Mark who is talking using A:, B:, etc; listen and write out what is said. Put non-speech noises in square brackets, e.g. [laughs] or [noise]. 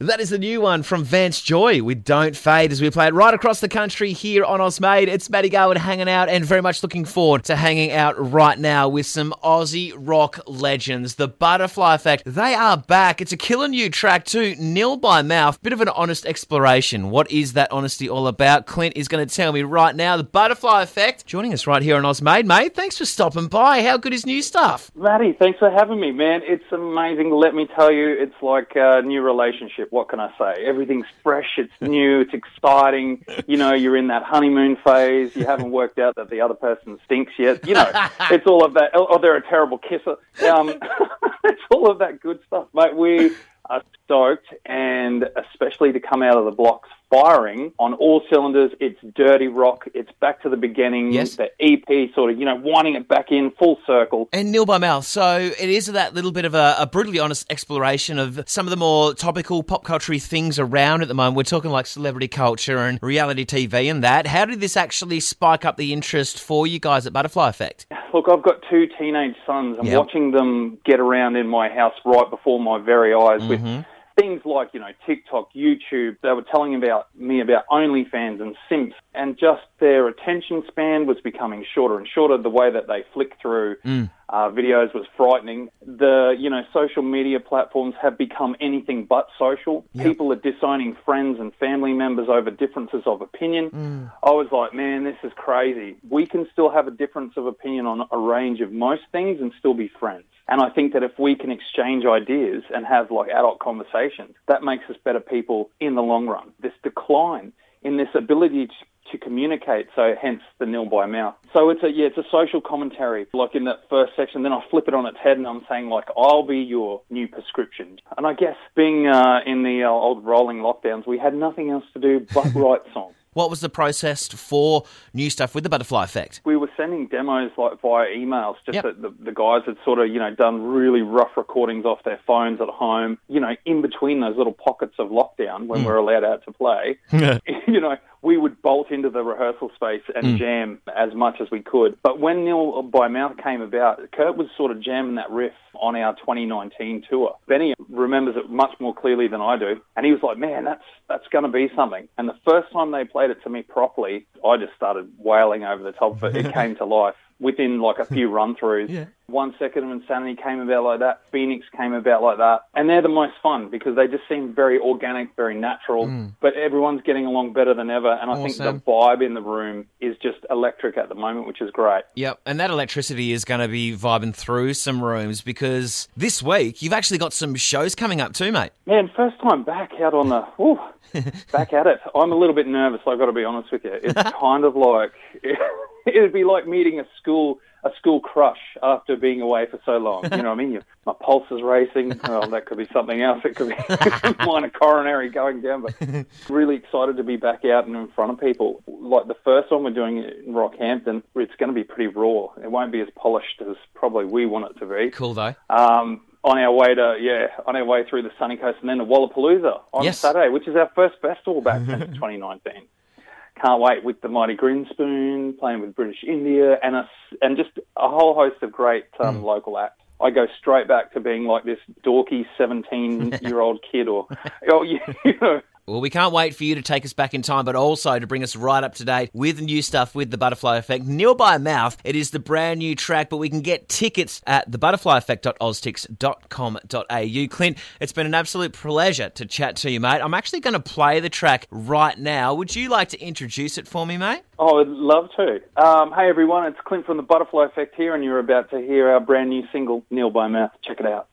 A: That is the new one from Vance Joy with Don't Fade as we play it right across the country here on Ozmade. It's Matty Garwood hanging out and very much looking forward to hanging out right now with some Aussie rock legends. The Butterfly Effect, they are back. It's a killer new track too, Nil by Mouth. Bit of an honest exploration. What is that honesty all about? Clint is going to tell me right now. The Butterfly Effect joining us right here on Ozmade, mate. Thanks for stopping by. How good is new stuff?
B: Matty, thanks for having me, man. It's amazing. Let me tell you, it's like a new relationship what can I say? Everything's fresh, it's new, it's exciting. You know, you're in that honeymoon phase. You haven't worked out that the other person stinks yet. You know, [laughs] it's all of that. Oh, they're a terrible kisser. Um, [laughs] it's all of that good stuff, mate. We are stoked, and especially to come out of the blocks firing on all cylinders. It's dirty rock. It's back to the beginning.
A: Yes.
B: The EP sort of, you know, winding it back in full circle.
A: And Nil by Mouth. So it is that little bit of a, a, brutally honest exploration of some of the more topical pop culture things around at the moment. We're talking like celebrity culture and reality TV and that. How did this actually spike up the interest for you guys at Butterfly Effect?
B: Look, I've got two teenage sons. I'm
A: Yep.
B: watching them get around in my house right before my very eyes with mm-hmm. Things like, you know, TikTok, YouTube. They were telling about me about OnlyFans and Simps, and just their attention span was becoming shorter and shorter. The way that they flick through mm. Uh, videos was frightening. The, you know, social media platforms have become anything but social. People are disowning friends and family members over differences of opinion. I was like, man, this is crazy. We can still have a difference of opinion on a range of most things and still be friends. And I think that if we can exchange ideas and have like adult conversations, that makes us better people in the long run. This decline in this ability to, communicate, so hence the nil by mouth. So it's a yeah, it's a social commentary. Like in that first section, then I flip it on its head and I'm saying like, I'll be your new prescription. And I guess being uh, in the uh, old rolling lockdowns, we had nothing else to do but [laughs] write songs.
A: What was the process for new stuff with the Butterfly Effect?
B: we were sending demos like via emails. Just
A: Yep.
B: that the, the guys had sort of you know done really rough recordings off their phones at home. You know, in between those little pockets of lockdown when mm. we're allowed out to play, [laughs] you know, we would bolt into the rehearsal space and mm. jam as much as we could. But when Nil by Mouth came about, Kurt was sort of jamming that riff on our 2019 tour. Benny remembers it much more clearly than I do, and he was like, "Man, that's that's going to be something." And the first time they played it to me properly, I just started wailing over the top of it. It [laughs] came to life within like a few [laughs] run throughs.
A: Yeah.
B: One Second of Insanity came about like that. Phoenix came about like that. And they're the most fun because they just seem very organic, very natural. Mm. But everyone's getting along better than ever. And I think the vibe in the room is just electric at the moment, which is great.
A: Yep, and that electricity is going to be vibing through some rooms because this week you've actually got some shows coming up too, mate.
B: Man, first time back out on the, whew, [laughs] back at it. I'm a little bit nervous, I've got to be honest with you. It's [laughs] kind of like, [laughs] it'd be like meeting a school, a school crush after being away for so long. You know what I mean? You, my pulse is racing. Well, that could be something else. It could be [laughs] minor coronary going down, but [laughs] really excited to be back out and in front of people. Like the first one we're doing in Rockhampton, it's going to be pretty raw. It won't be as polished as probably we want it to be
A: Cool though.
B: um, on our way to yeah, on our way through the sunny coast, and then to Wallapalooza on
A: Yes.
B: Saturday, which is our first festival back since 2019. Can't wait with the Mighty Grinspoon playing with British India and us, and just a whole host of great um,
A: Hmm.
B: local acts. I go straight back to being like this dorky 17 year old kid, or [laughs] oh, you know,
A: Well, we can't wait for you to take us back in time, but also to bring us right up to date with new stuff with the Butterfly Effect. Nil by Mouth, it is the brand new track, but we can get tickets at thebutterflyeffect.oztix.com.au. Clint, it's been an absolute pleasure to chat to you, mate. I'm actually going to play the track right now. Would you like to introduce it for me, mate?
B: Oh, I'd love to. Um, hey everyone, it's Clint from the Butterfly Effect here, and you're about to hear our brand new single, Nil by Mouth. Check it out.